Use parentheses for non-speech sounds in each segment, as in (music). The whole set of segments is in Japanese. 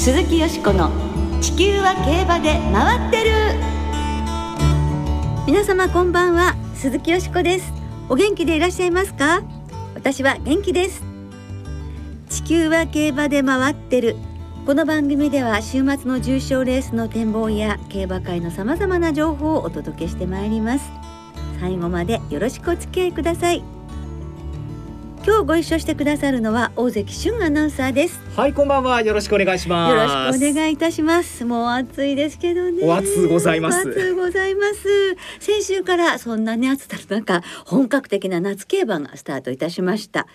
鈴木よしこの地球は競馬で回ってる。皆様こんばんは鈴木よしこです。お元気でいらっしゃいますか？私は元気です。地球は競馬で回ってる。この番組では週末の重賞レースの展望や競馬界のさまざまな情報をお届けしてまいります。最後までよろしくお付き合いください。今日ご一緒してくださるのは大関俊アナウンサーです。はいこんばんは。よろしくお願いします。よろしくお願いいたします。もう暑いですけどね。お暑ございます。お暑ございます。先週からそんなね暑さの中本格的な夏競馬がスタートいたしました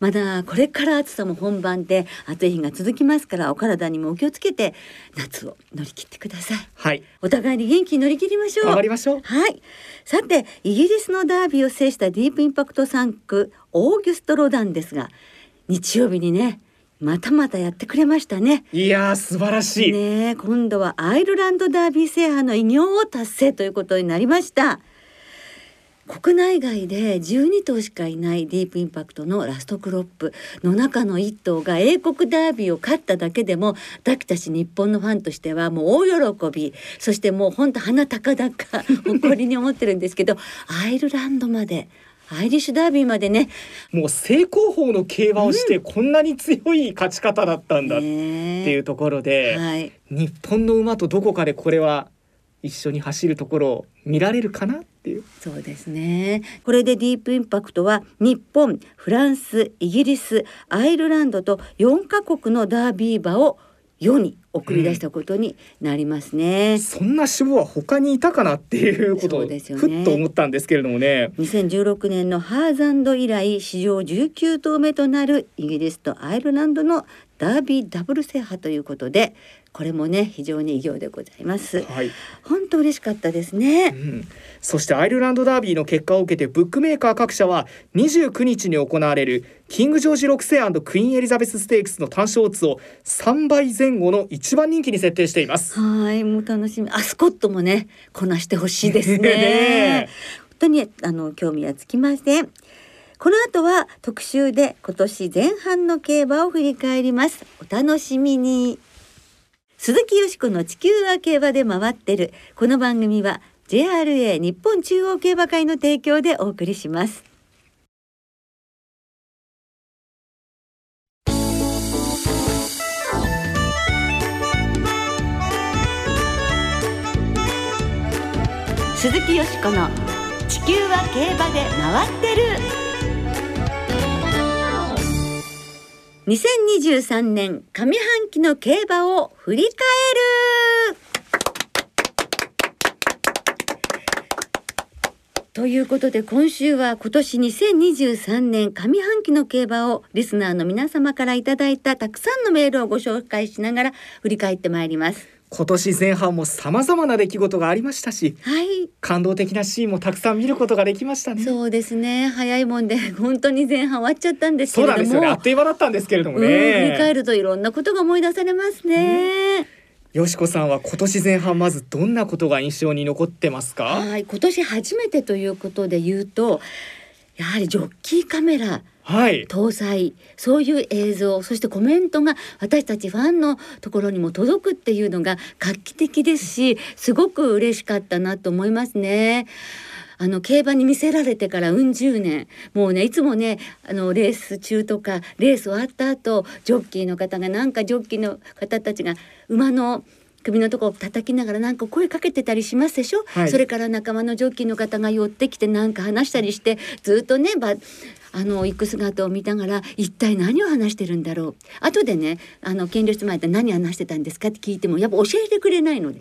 まだこれから暑さも本番で暑い日が続きますからお体にもお気をつけて夏を乗り切ってください。はい。お互いに元気に乗り切りましょう。頑張りましょう。はい。さてイギリスのダービーを制したディープインパクト3区オーギュストロダンですが日曜日にねまたまたやってくれましたね。いやー素晴らしい、ねえ今度はアイルランドダービー制覇の偉業を達成ということになりました国内外で12頭しかいないディープインパクトのラストクロップの中の1頭が英国ダービーを勝っただけでも私たち日本のファンとしてはもう大喜び。そしてもう本当鼻高々 (laughs) 誇りに思ってるんですけどアイルランドまでアイリッシュダービーまでね。もう正攻法の競馬をしてこんなに強い勝ち方だったんだってねいうところで、はい。日本の馬とどこかでこれは一緒に走るところを見られるかなっていうそうですね。これでディープインパクトは日本、フランス、イギリス、アイルランドと4カ国のダービー馬を世に送り出したことになりますね。そんな種は他にいたかなっていうことをそうですよねふっと思ったんですけれどもね。2016年のハーザンド以来史上19頭目となるイギリスとアイルランドのダービーダブル制覇ということでこれもね非常に偉業でございます。はい、本当嬉しかったですうね。ん、そしてアイルランドダービーの結果を受けてブックメーカー各社は29日に行われるキングジョージ6世クイーンエリザベスステークスの単勝オッズを3倍前後の一番人気に設定しています。はい、もう楽しみ。アスコットもね、こなしてほしいですね。(laughs) ね本当にあの興味はつきません。この後は特集で今年前半の競馬を振り返ります。お楽しみに。鈴木よしこの地球は競馬で回ってる。この番組は JRA 日本中央競馬会の提供でお送りします。鈴木よしこの地球は競馬で回ってる2023年上半期の競馬を振り返るということで今週は今年2023年上半期の競馬をリスナーの皆様からいただいたたくさんのメールをご紹介しながら振り返ってまいります。今年前半も様々な出来事がありましたしはい、感動的なシーンもたくさん見ることができましたね。そうですね早いもんで (laughs) 本当に前半終わっちゃったんですけそうれどもなんですよねあっという間だったんですけれどもうん、振り返ね。るといろんなことが思い出されますね。よしこさんは今年前半まずどんなことが印象に残ってますか？はい今年初めてということで言うとやはりジョッキーカメラはい。搭載そういう映像そしてコメントが私たちファンのところにも届くっていうのが画期的ですしすごく嬉しかったなと思いますね。あの競馬に見せられてからうん十年もうねいつもねあのレース中とかレース終わった後ジョッキーの方がなんかジョッキーの方たちが馬の首のところを叩きながらなんか声かけてたりしますでしょ、はいそれから仲間のジョッキーの方が寄ってきてなんか話したりしてずっとねばあの行く姿を見ながら一体何を話してるんだろう。後でねあの検量室前で何話してたんですか？って聞いてもやっぱ教えてくれないので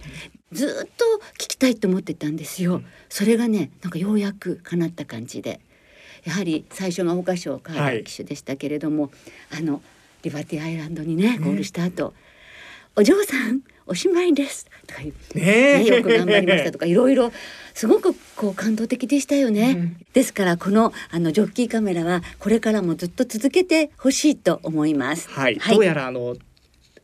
ずっと聞きたいと思ってたんですよ。それがねなんかようやく叶った感じで。やはり最初が桜花賞カード騎手でしたけれども、あのリバティアイランドにね。ゴールした後、お嬢さんおしまいです」とか言う、ねね、え。よく頑張りましたとか (laughs) いろいろすごくこう感動的でしたよね。うん。ですからこのあのジョッキーカメラはこれからもずっと続けてほしいと思います。はい、どうやらあの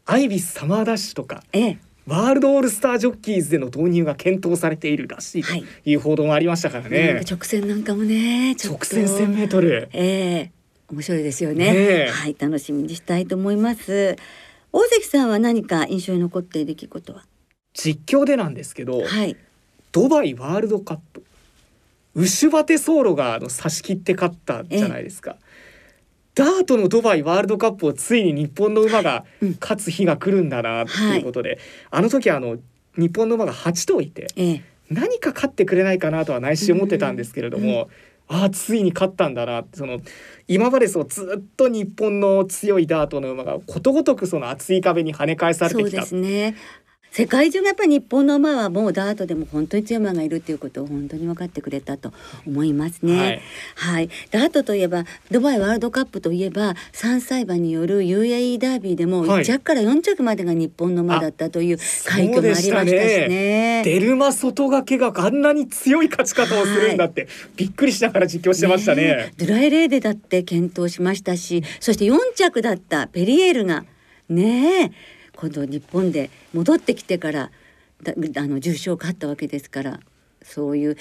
アイビスサマーダッシュとかええ、ワールドオールスタージョッキーズでの導入が検討されているらしいとはい。いう報道もありましたからね。か直線なんかもね直線1000メートル。ええ。面白いですよね。ねえ。はい。楽しみにしたいと思います大関さんは何か印象に残っている出来事は？実況でなんですけど、はい。ドバイワールドカップ。ウシュバテソーロがあの差し切って勝ったじゃないですか。ダートのドバイワールドカップをついに日本の馬がうん。勝つ日が来るんだなっていうことで、あの時あの日本の馬が8頭いてええ。何か勝ってくれないかなとは内心思ってたんですけれども、ああついに勝ったんだなってその今までそうずっと日本の強いダートの馬がことごとくその厚い壁に跳ね返されてきた。そうですね。世界中がやっぱり日本の馬はもうダートでも本当に強い馬がいるっていうことを本当に分かってくれたと思いますね。はい、ダートといえばドバイワールドカップといえば3歳馬による UAE ダービーでもはい1着から4着までが日本の馬だったという快挙もありましたしね。デルマ外掛けがあんなに強い勝ち方をするんだって、びっくりしながら実況してましたね。えドライレーデだって検討しましたしそして4着だったペリエールがねえ今度日本で戻ってきてからだあの重賞を勝ったわけですからそういう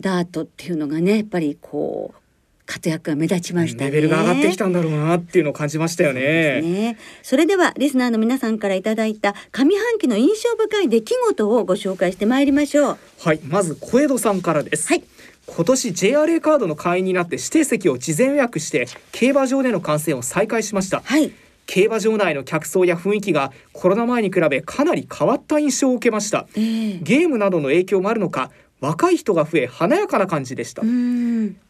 ダートっていうのがねやっぱりこう活躍が目立ちましたね。レベルが上がってきたんだろうなっていうのを感じましたよね。ね。それではリスナーの皆さんからいただいた上半期の印象深い出来事をご紹介してまいりましょう。はい、まず小江戸さんからです。はい。今年 JRA カードの会員になって指定席を事前予約して競馬場での観戦を再開しました。はい。競馬場内の客層や雰囲気がコロナ前に比べかなり変わった印象を受けました。えー、ゲームなどの影響もあるのか若い人が増え華やかな感じでした。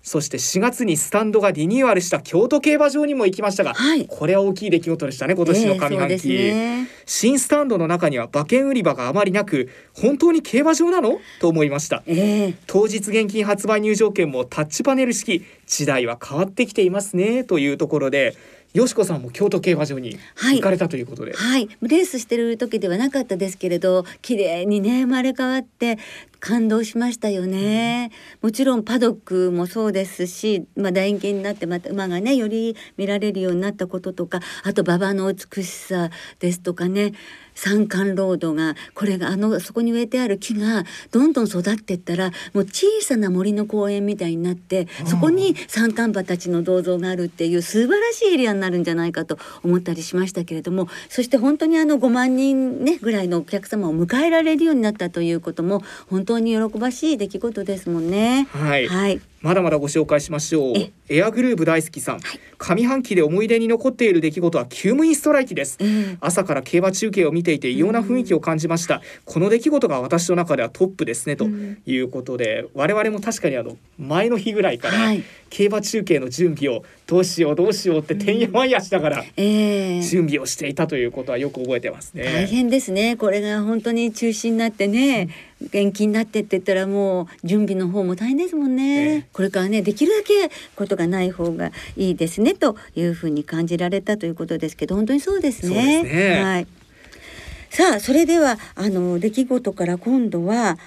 そして4月にスタンドがリニューアルした京都競馬場にも行きましたが、はい。これは大きい出来事でしたね今年の上半期、えーね。新スタンドの中には馬券売り場があまりなく本当に競馬場なの？と思いました。えー、当日現金発売入場券もタッチパネル式。時代は変わってきていますねというところでよしこさんも京都競馬場にはい。行かれたということで、はい、レースしてる時ではなかったですけれど綺麗にね生まれ変わって感動しましたよね、もちろんパドックもそうですし、まあ、楕円形になってまた馬がねより見られるようになったこととかあと馬場の美しさですとかね三冠ロードがこれがあのそこに植えてある木がどんどん育っていったらもう小さな森の公園みたいになってそこに三冠馬たちの銅像があるっていう素晴らしいエリアになるんじゃないかと思ったりしましたけれどもそして本当にあの5万人ねぐらいのお客様を迎えられるようになったということも本当に喜ばしい出来事ですもんね。はい。はい、まだまだご紹介しましょう。え。エアグルーヴ大好きさん、上半期で思い出に残っている出来事は厩務員ストライキです。えー朝から競馬中継を見ていて異様な雰囲気を感じました、この出来事が私の中ではトップですねとうん。いうことで、我々も確かにあの前の日ぐらいからはい。競馬中継の準備をどうしようどうしようっててんやわんやしながらえー準備をしていたということはよく覚えてます大ね。変ですね。これが本当に中止になってね延期になってって言ったらもう準備の方も大変ですもんね、ええ。これからねできるだけことがない方がいいですねというふうに感じられたということですけど本当にそうですね。そうですね。はい、さあそれではあの出来事から今度は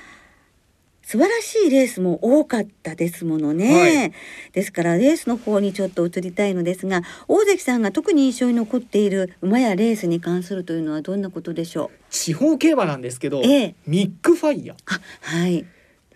素晴らしいレースも多かったですものね、はい。ですからレースの方にちょっと移りたいのですが大関さんが特に印象に残っている馬やレースに関するというのはどんなことでしょう？地方競馬なんですけど、ええ。ミックファイヤーあはい。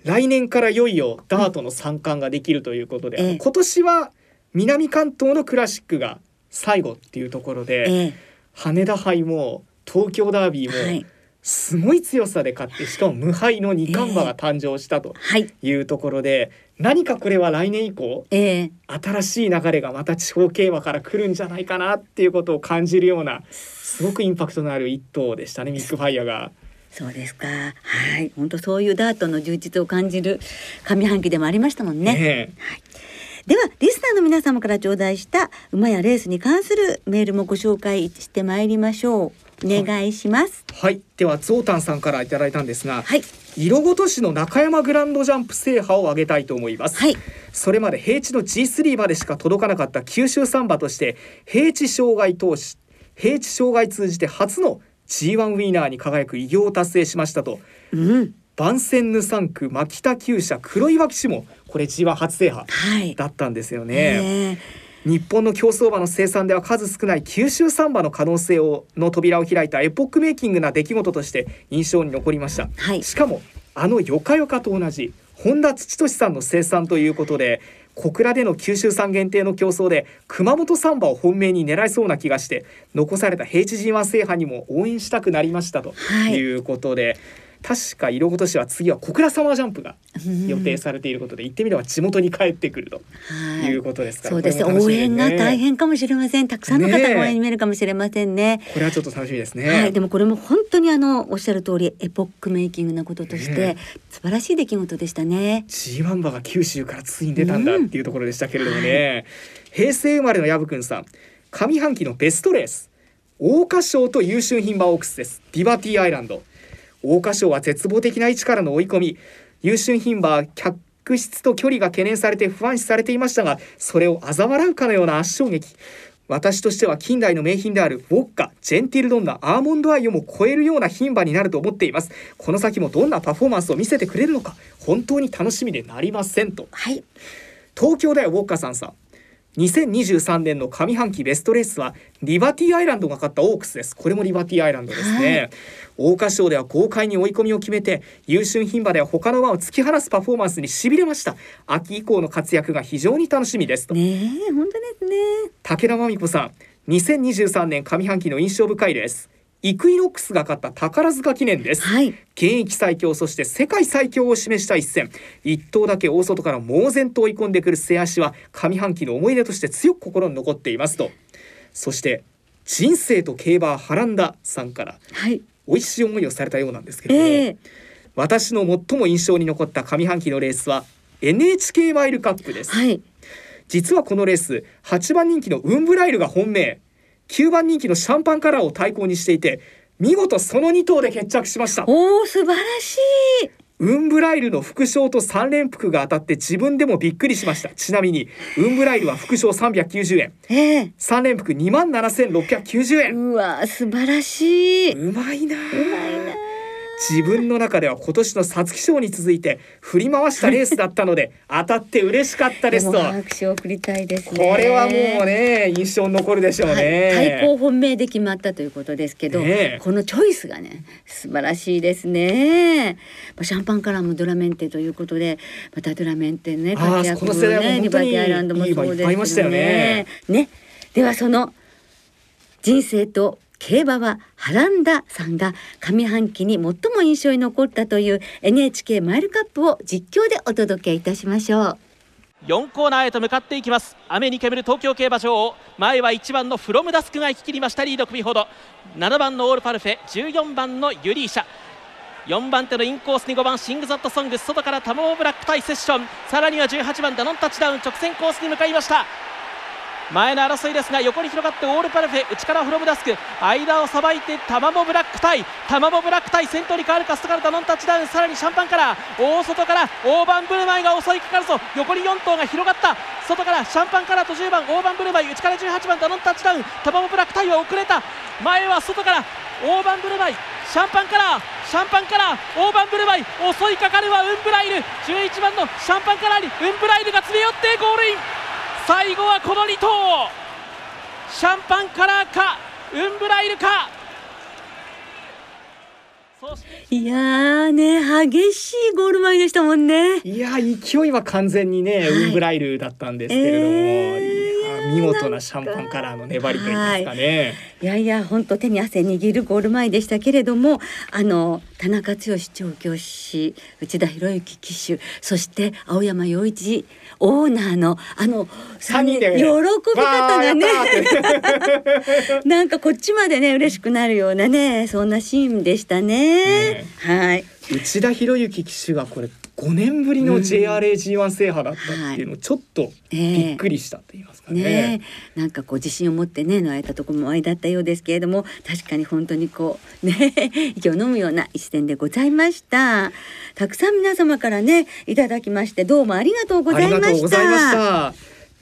来年からいよいよダートの三冠ができるということで、ええ。今年は南関東のクラシックが最後っていうところで、ええ。羽田杯も東京ダービーも、はいすごい強さで勝ってしかも無敗の二冠馬が誕生したとはい。いうところで、何かこれは来年以降ええ。新しい流れがまた地方競馬から来るんじゃないかなっていうことを感じるようなすごくインパクトのある一頭でしたねミックファイヤーが。そうですか。はい。本当そういうダートの充実を感じる上半期でもありましたもんね。ねではリスナーの皆様から頂戴した馬やレースに関するメールもご紹介してまいりましょうお願いします。はい。ではゾウタンさんからいただいたんですが、はい。色ごとしの中山グランドジャンプ制覇を挙げたいと思います、はい。それまで平地の G3 までしか届かなかった九州サンバとして平地障害投資平地障害通じて初の G1 ウィナーに輝く偉業を達成しましたと。うん。番宣ヌ3区牧田厩舎黒岩騎士もこれ G1 初制覇はい。だったんですよね。ええ日本の競走馬の生産では数少ない九州サンバの可能性をの扉を開いたエポックメイキングな出来事として印象に残りました、はい。しかもあのヨカヨカと同じ本田土俊さんの生産ということで小倉での九州産限定の競争で熊本サンバを本命に狙いそうな気がして残された平地 G1 制覇にも応援したくなりましたということで。はい確か色ごとしは次は小倉サマージャンプが予定されていることで、行ってみれば地元に帰ってくるとい。うことですから、そうです、ね、応援が大変かもしれません。たくさんの方が応援に見えるかもしれませんね。これはちょっと楽しみですね、はい、でもこれも本当にあのおっしゃる通りエポックメイキングなこととして、素晴らしい出来事でしたね。G1 馬が九州からついに出たんだっていうところでしたけれどもね、はい、平成生まれの薮くんさん。上半期のベストレース。桜花賞と優秀品馬オークスです。ディバティアイランド桜花賞は絶望的な位置からの追い込み。優秀牝馬客室と距離が懸念されて不安視されていましたがそれを嘲笑うかのような圧勝劇。私としては近代の名品であるウォッカ、ジェンティルドンナ、アーモンドアイをも超えるような牝馬になると思っています。この先もどんなパフォーマンスを見せてくれるのか本当に楽しみでなりませんと、はい、東京ではウォッカさんさ2023年の上半期ベストレースはリバティアイランドが勝ったオークスです。これもリバティアイランドですね、桜花賞では豪快に追い込みを決めて優秀牝馬では他の馬を突き放すパフォーマンスにしびれました。秋以降の活躍が非常に楽しみですと。ね本当ですね。武田真美子さん2023年上半期の印象深いですイクイノックスが勝った宝塚記念です、はい、現役最強そして世界最強を示した一戦。一頭だけ大外から猛然と追い込んでくる末足は上半期の思い出として強く心に残っていますと。そして人生と競馬はらんださんから、はい、美味しい思いをされたようなんですけれども、えー、私の最も印象に残った上半期のレースは NHK マイルカップです、はい、実はこのレース8番人気のウンブライルが本命9番人気のシャンパンカラーを対抗にしていて見事その2頭で決着しました。おお素晴らしい。ウンブライルの副賞と3連複が当たって自分でもびっくりしました。ちなみにウンブライルは副賞390円、えー、3連複2万7690円。うわ素晴らしい。うまいなうまいな自分の中では今年の皐月賞に続いて振り回したレースだったので (laughs) 当たって嬉しかったですと。拍手を送りたいです、ね、これはもうね印象に残るでしょうね、はい、対抗本命で決まったということですけど、ね、このチョイスがね素晴らしいですね。シャンパンカラーもドラメンテということでまたドラメンテね活躍もねリバティアイランドもそうですよね。ね。ではその人生と競馬はハランダさんが上半期に最も印象に残ったという NHK マイルカップを実況でお届けいたしましょう。4コーナーへと向かっていきます。雨に煙る東京競馬場前は1番のフロムダスクが行き切りましたリード組ほど。7番のオールパルフェ14番のユリーシャ。4番手のインコースに5番シングザットソング外からタモーブラック対セッション。さらには18番ダノンタッチダウン直線コースに向かいました。前の争いですが横に広がってオールパルフェ内からフロムダスク。間をさばいてタマモブラックタイ。タマモブラックタイ先頭に変わるか外からダノンタッチダウンさらにシャンパンカラー大外からオオバンブルマイが襲いかかるぞ。横に4頭が広がった。外からシャンパンカラーと10番オオバンブルマイ内から18番ダノンタッチダウン。タマモブラックタイは遅れた。前は外から大盤ブルマイシャンパンからシャンパンから大盤ブルマイ襲いかかるはウンブライル。11番のシャンパンからにウンブライルが詰め寄ってゴールイン。最後はこの2頭シャンパンカラーかウンブライルか。いやね激しいゴール前でしたもんね。いや勢いは完全にね、はい、ウンブライルだったんですけれども、えー見事なシャンパンカラーの粘りといいますかね。い、やいや本当手に汗握るゴール前でしたけれどもあの田中剛調教師内田博之騎手そして青山洋一オーナーのあの3人で喜び方がね。(laughs) なんかこっちまでね嬉しくなるようなねそんなシーンでしたね。ねはい。内田博之騎手がこれ5年ぶりの JRAG1 制覇だったっていうのちょっとびっくりしたと言いますかね。ねなんかこう自信を持ってねのえたところもありだったようですけれども確かに本当にこうね (laughs) 息を飲むような一戦でございました。たくさん皆様からねいただきましてどうもありがとうございました。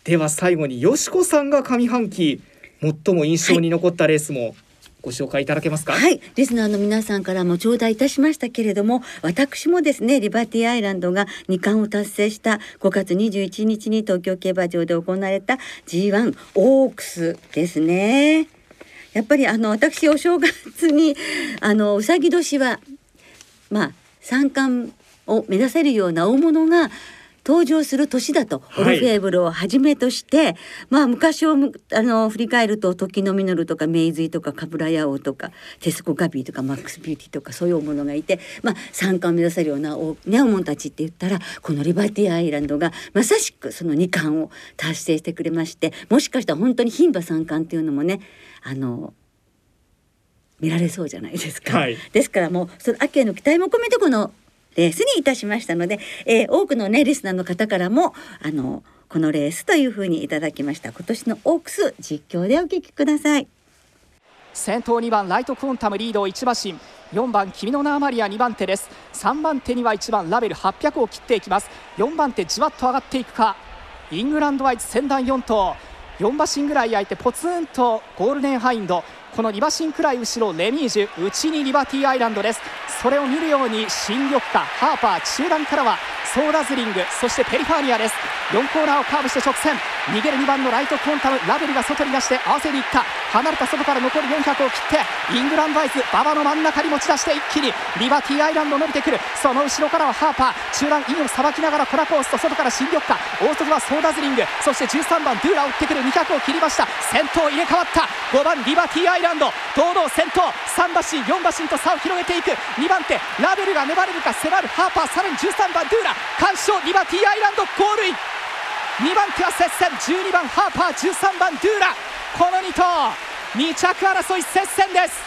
では最後によしこさんが上半期最も印象に残ったレースも、はいご紹介いただけますか？はい。リスナーの皆さんからも頂戴いたしましたけれども私もですねリバティアイランドが2冠を達成した5月21日に東京競馬場で行われた G1 オークスですね。やっぱりあの私お正月にあのうさぎ年はまあ三冠を目指せるような大物が登場する年だと、はいオルフェーブルをはじめとしてまあ昔をむあの振り返ると時の実るとかメイズイとかカブラヤオとかテスコガビーとかマックスビューティーとかそういうものがいてまあ三冠を目指せるようなおねおもんたちって言ったらこのリバティアイランドがまさしくその二冠を達成してくれましてもしかしたら本当に牝馬三冠っていうのもねあの見られそうじゃないですか。はいですからもうその秋への期待も込めてこのレースにいたしましたので、えー多くのねリスナーの方からもあのこのレースというふうにいただきました。今年のオークス実況でお聞きください。先頭2番ライトクォンタムリードを1馬身。4番君の名はマリア2番手です。3番手には1番ラベル800を切っていきます。4番手じわっと上がっていくか。イングランドアイズ先団4頭。4馬身ぐらい空いてポツンとゴールデンハインド。この2馬身くらい後ろレミージュ内にリバティアイランドです。それを見るようにシンリョクカハーパー中段からはソーダズリングそしてペリファーニアです。4コーナーをカーブして直線。逃げる2番のライトクオンタムラヴェルが外に出して合わせにいった。離れた外から残り400を切ってイングランドアイズ馬場の真ん中に持ち出して一気にリバティアイランド伸びてくる。その後ろからはハーパー中段インをさばきながらコナコースト外からシンリョクカ大外はソーダズリング。そして13番ドゥーラも追ってくる。200を切りました。先頭入れ替わった。5番リバティアイランド。堂々先頭。3馬身4馬身と差を広げていく。2番手ラベルが粘れるか迫るハーパー。さらに13番ドゥーラ。完勝。リバティアイランドゴールイン。2番手は接戦12番ハーパー13番ドゥーラこの2頭2着争い接戦です。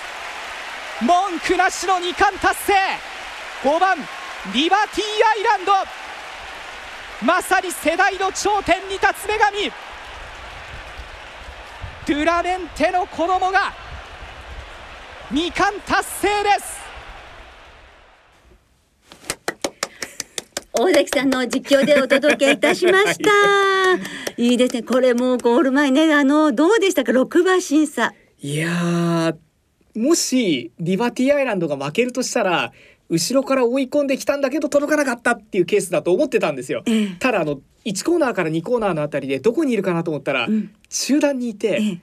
文句なしの2冠達成。5番リバティアイランド。まさに世代の頂点に立つ女神。ドゥラメンテの子供が2冠達成です。大関さんの実況でお届けいたしました。(laughs) いいですね。これもうゴール前ね、あのどうでしたか、六馬審査。いやーもしリバティアイランドが負けるとしたら後ろから追い込んできたんだけど届かなかったっていうケースだと思ってたんですよ。ええただあの1コーナーから2コーナーのあたりでどこにいるかなと思ったら、うん中段にいて、ええ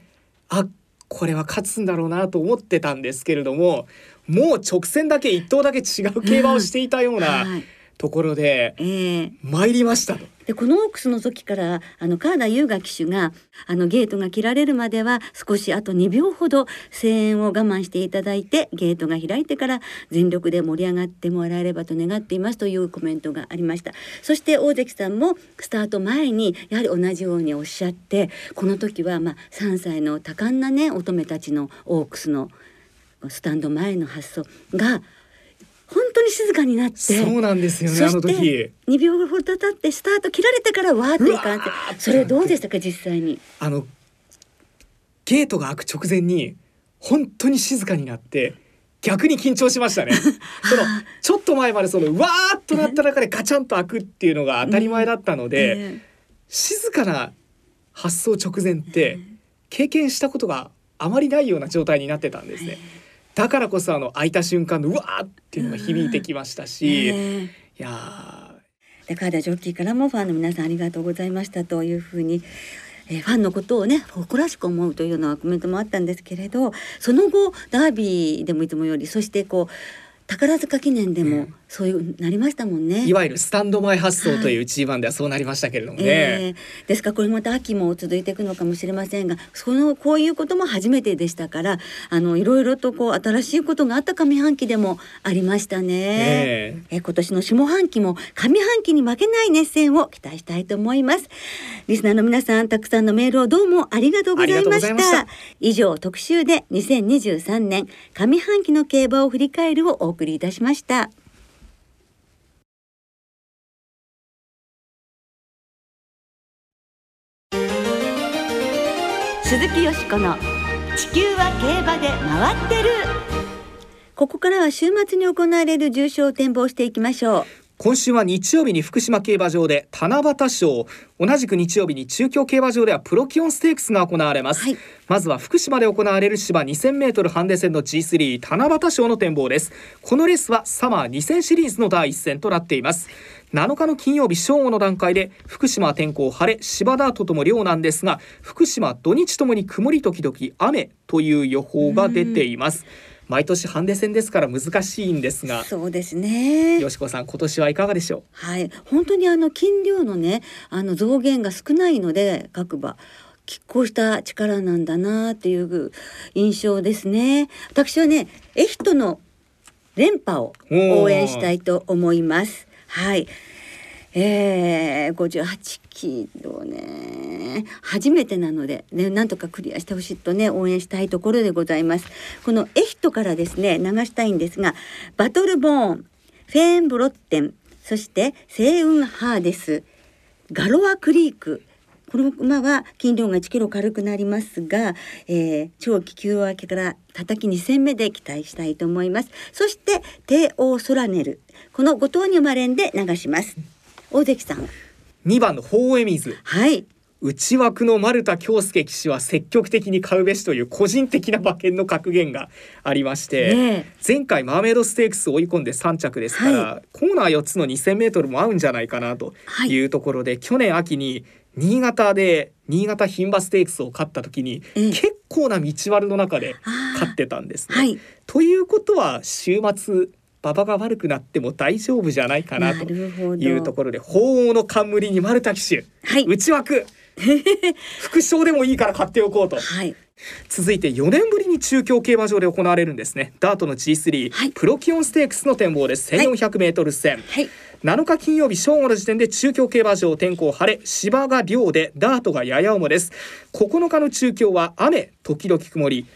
あこれは勝つんだろうなと思ってたんですけれどももう直線だけ1頭だけ違う競馬をしていたようなはいところでええ参りましたと。でこのオークスの時からあの川田優雅騎手があのゲートが切られるまでは少しあと2秒ほど声援を我慢していただいてゲートが開いてから全力で盛り上がってもらえればと願っていますというコメントがありましたそして大関さんもスタート前にやはり同じようにおっしゃってこの時はまあ3歳の多感なね乙女たちのオークスのスタンド前の発想が本当に静かになってそうなんですよねあの時。2秒ほど経ってスタート切られてからわーっていかんってそれどうでしたか実際に？あのゲートが開く直前に本当に静かになって逆に緊張しましたね。(laughs) そのちょっと前までそのうわーっとなった中でガチャンと開くっていうのが当たり前だったので、(laughs) え静かな発送直前って経験したことがあまりないような状態になってたんですね。だからこそあの開いた瞬間のうわーっていうのが響いてきましたえし、いえ。えやでカーダジョッキーからもファンの皆さんありがとうございましたというふうに、えーファンのことをね誇らしく思うというようなコメントもあったんですけれどその後ダービーでもいつもよりそしてこう宝塚記念でもうんそういうなりましたもんね。ーいわゆるスタンド前発送という G1 ではそうなりましたけれどもね。えーですからこれまた秋も続いていくのかもしれませんがそのこういうことも初めてでしたからあのいろいろとこう新しいことがあった上半期でもありましたね。ええ。ー今年の下半期も上半期に負けない熱戦を期待したいと思います。リスナーの皆さんたくさんのメールをどうもありがとうございました。以上特集で2023年上半期の競馬を振り返るをお送りいたしました。鈴木よしこの地球は競馬で回ってる。ここからは週末に行われる重賞を展望していきましょう。今週は日曜日に福島競馬場で七夕賞同じく日曜日に中京競馬場ではプロキオンステークスが行われます、はい。まずは福島で行われる芝 2000m ハンデ戦の G3 七夕賞の展望です。このレースはサマー2000シリーズの第一戦となっています。7日の金曜日正午の段階で福島は天候晴れ芝ダートとも量なんですが福島土日ともに曇り時々雨という予報が出ています毎年ハンデ戦ですから難しいんですが。そうですね。よしこさん今年はいかがでしょはい。本当にあの金量のねあの増減が少ないので各馬拮抗した力なんだなっていう印象ですね。私はねエヒトの連覇を応援したいと思います。はいえー、58キロね。初めてなので、ね、なんとかクリアしてほしいとね応援したいところでございます。このエヒトからですね流したいんですがバトルボーンフェーンブロッテンそしてセイウンハーデスガロアクリーク。この馬は筋量が1キロ軽くなりますが、えー、長期休明けから叩き2戦目で期待したいと思います。そして帝王ソラネル。この5頭に生まれんで流します。大関さん。う2番のフォーエミズはい。内枠の丸田恭介騎手は積極的に買うべしという個人的な馬券の格言がありまして、ね前回マーメイドステークスを追い込んで3着ですから、はコーナー4つの 2000m も合うんじゃないかなとはい。いうところで、去年秋に新潟で新潟牝馬ステークスを勝った時に、ええ。結構な道悪の中で勝ってたんですね。はい。ということは週末馬場が悪くなっても大丈夫じゃないかななというところで鳳凰の冠に丸田騎手、はい。内枠。(laughs) 副賞でもいいから買っておこうと。はい。続いて4年ぶりに中京競馬場で行われるんですね。ダートの G3、はい。プロキオンステークスの展望です。はい。1400m 戦、はい。7日金曜日正午の時点で中京競馬場天候晴れ芝が涼でダートがやや重です。9日の中京は雨時々曇り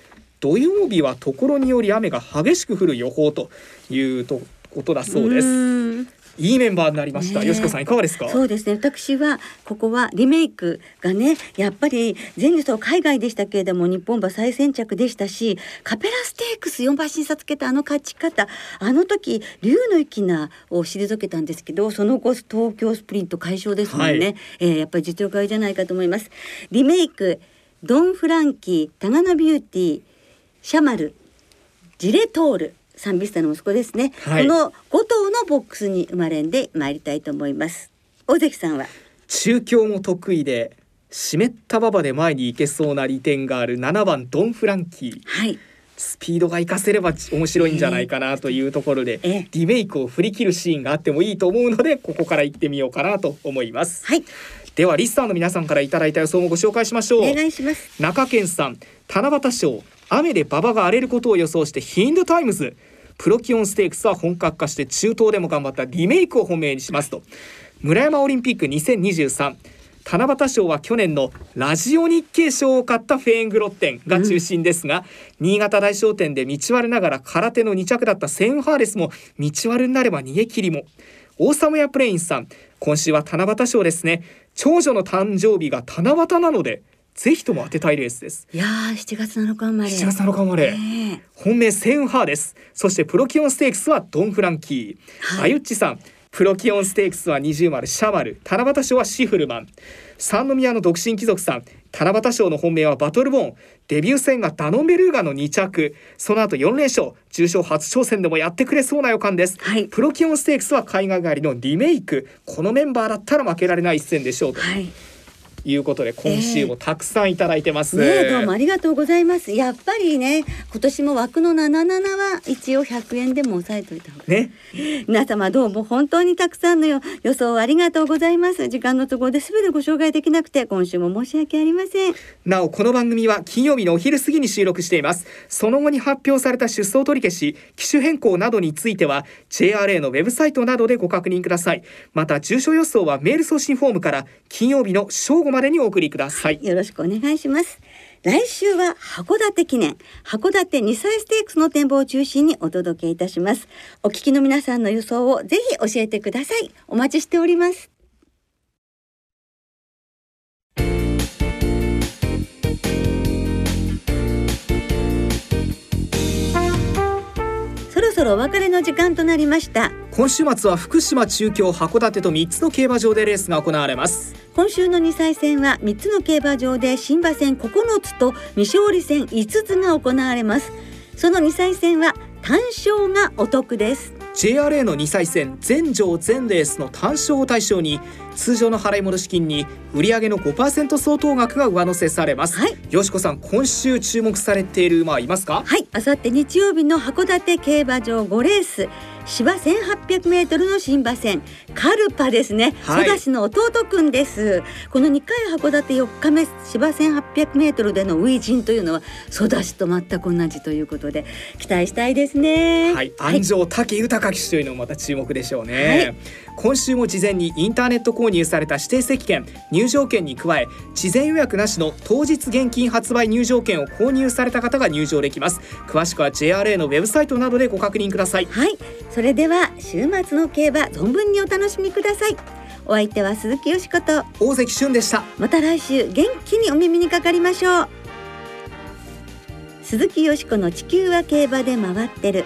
土曜日はところにより雨が激しく降る予報というとことだそうです。いいメンバーになりました、よしこさんいかがですか？そうですね。私はここはリメイクがねやっぱり前日は海外でしたけれども日本馬最先着でしたしカペラステークス4馬審査つけたあの勝ち方あの時竜の粋なを退けたんですけどその後東京スプリント快勝ですもんね、はい。えーやっぱり実力ありじゃないかと思います。リメイクドン・フランキータガノビューティーシャマルジレトールサンビスタの息子ですね、はい。この5頭のボックスに生まれんで参りたいと思います。大関さんは？中京も得意で湿った馬場で前に行けそうな利点がある7番ドン・フランキー。はい。スピードが活かせれば面白いんじゃないかなというところで、ええ。リメイクを振り切るシーンがあってもいいと思うのでここから行ってみようかなと思います、はい。ではリスナーの皆さんからいただいた予想もご紹介しましょう。お願いします。中堅さん七夕賞雨で馬場が荒れることを予想してヒンドゥタイムズ。プロキオンステークスは本格化して中東でも頑張ったリメイクを本命にしますと。村山オリンピック2023七夕賞は去年のラジオ日経賞を勝ったフェーングロッテンが中心ですが、新潟大商店で道悪ながら空手の2着だったセンハーレスも道悪になれば逃げ切りも。オーサムヤプレインさん。今週は七夕賞ですね。長女の誕生日が七夕なのでぜひとも当てたいレースです。いやー7月7日生まれ。7月7日生まれ、ね本命センハーですそしてプロキオンステークスはドン・フランキー、はい。あゆっちさん。プロキオンステークスは二重丸。シャマル。七夕賞はシフルマン。三宮の独身貴族さん。七夕賞の本命はバトルボーン。デビュー戦がダノンベルーガの2着。その後4連勝。重賞初挑戦でもやってくれそうな予感です、はい。プロキオンステークスは海外帰りのリメイク。このメンバーだったら負けられない一戦でしょうと。はいいうことで今週もたくさんいただいてます、ねえどうもありがとうございます。やっぱりね今年も枠の77は一応100円でも抑えといた方がね。皆様どうも本当にたくさんのよ予想ありがとうございます。時間の都合で全てご紹介できなくて今週も申し訳ありません。なおこの番組は金曜日のお昼過ぎに収録しています。その後に発表された出走取り消し機種変更などについては JRA のウェブサイトなどでご確認ください。また住所予想はメール送信フォームから金曜日の正午までにお送りください。よろしくお願いします。来週は函館記念。函館2歳ステークスの展望を中心にお届けいたします。お聞きの皆さんの予想をぜひ教えてください。お待ちしております。そろそろお別れの時間となりました。今週末は福島中京函館と3つの競馬場でレースが行われます今週の2歳戦は3つの競馬場で新馬戦9つと未勝利戦5つが行われます。その2歳戦は単勝がお得です。JRA の2歳戦全場全レースの単勝を対象に通常の払い戻し金に売上の5%相当額が上乗せされます、はい。よしこさん今週注目されている馬はいますか？はい、あさって日曜日の函館競馬場5レース。芝1800メートルの新馬戦。カルパですね、はい。ソダシの弟くんです。この2回函館4日目芝1800メートルでの初陣というのはソダシと全く同じということで期待したいですね。はい、安城武豊騎手というのもまた注目でしょうね、はい。今週も事前にインターネット購入された指定席券入場券に加え事前予約なしの当日現金発売入場券を購入された方が入場できます。詳しくは JRA のウェブサイトなどでご確認ください。はい、それでは週末の競馬存分にお楽しみください。お相手は鈴木よしこと。大関俊でした。また来週元気にお耳にかかりましょう。鈴木よしこの地球は競馬で回ってる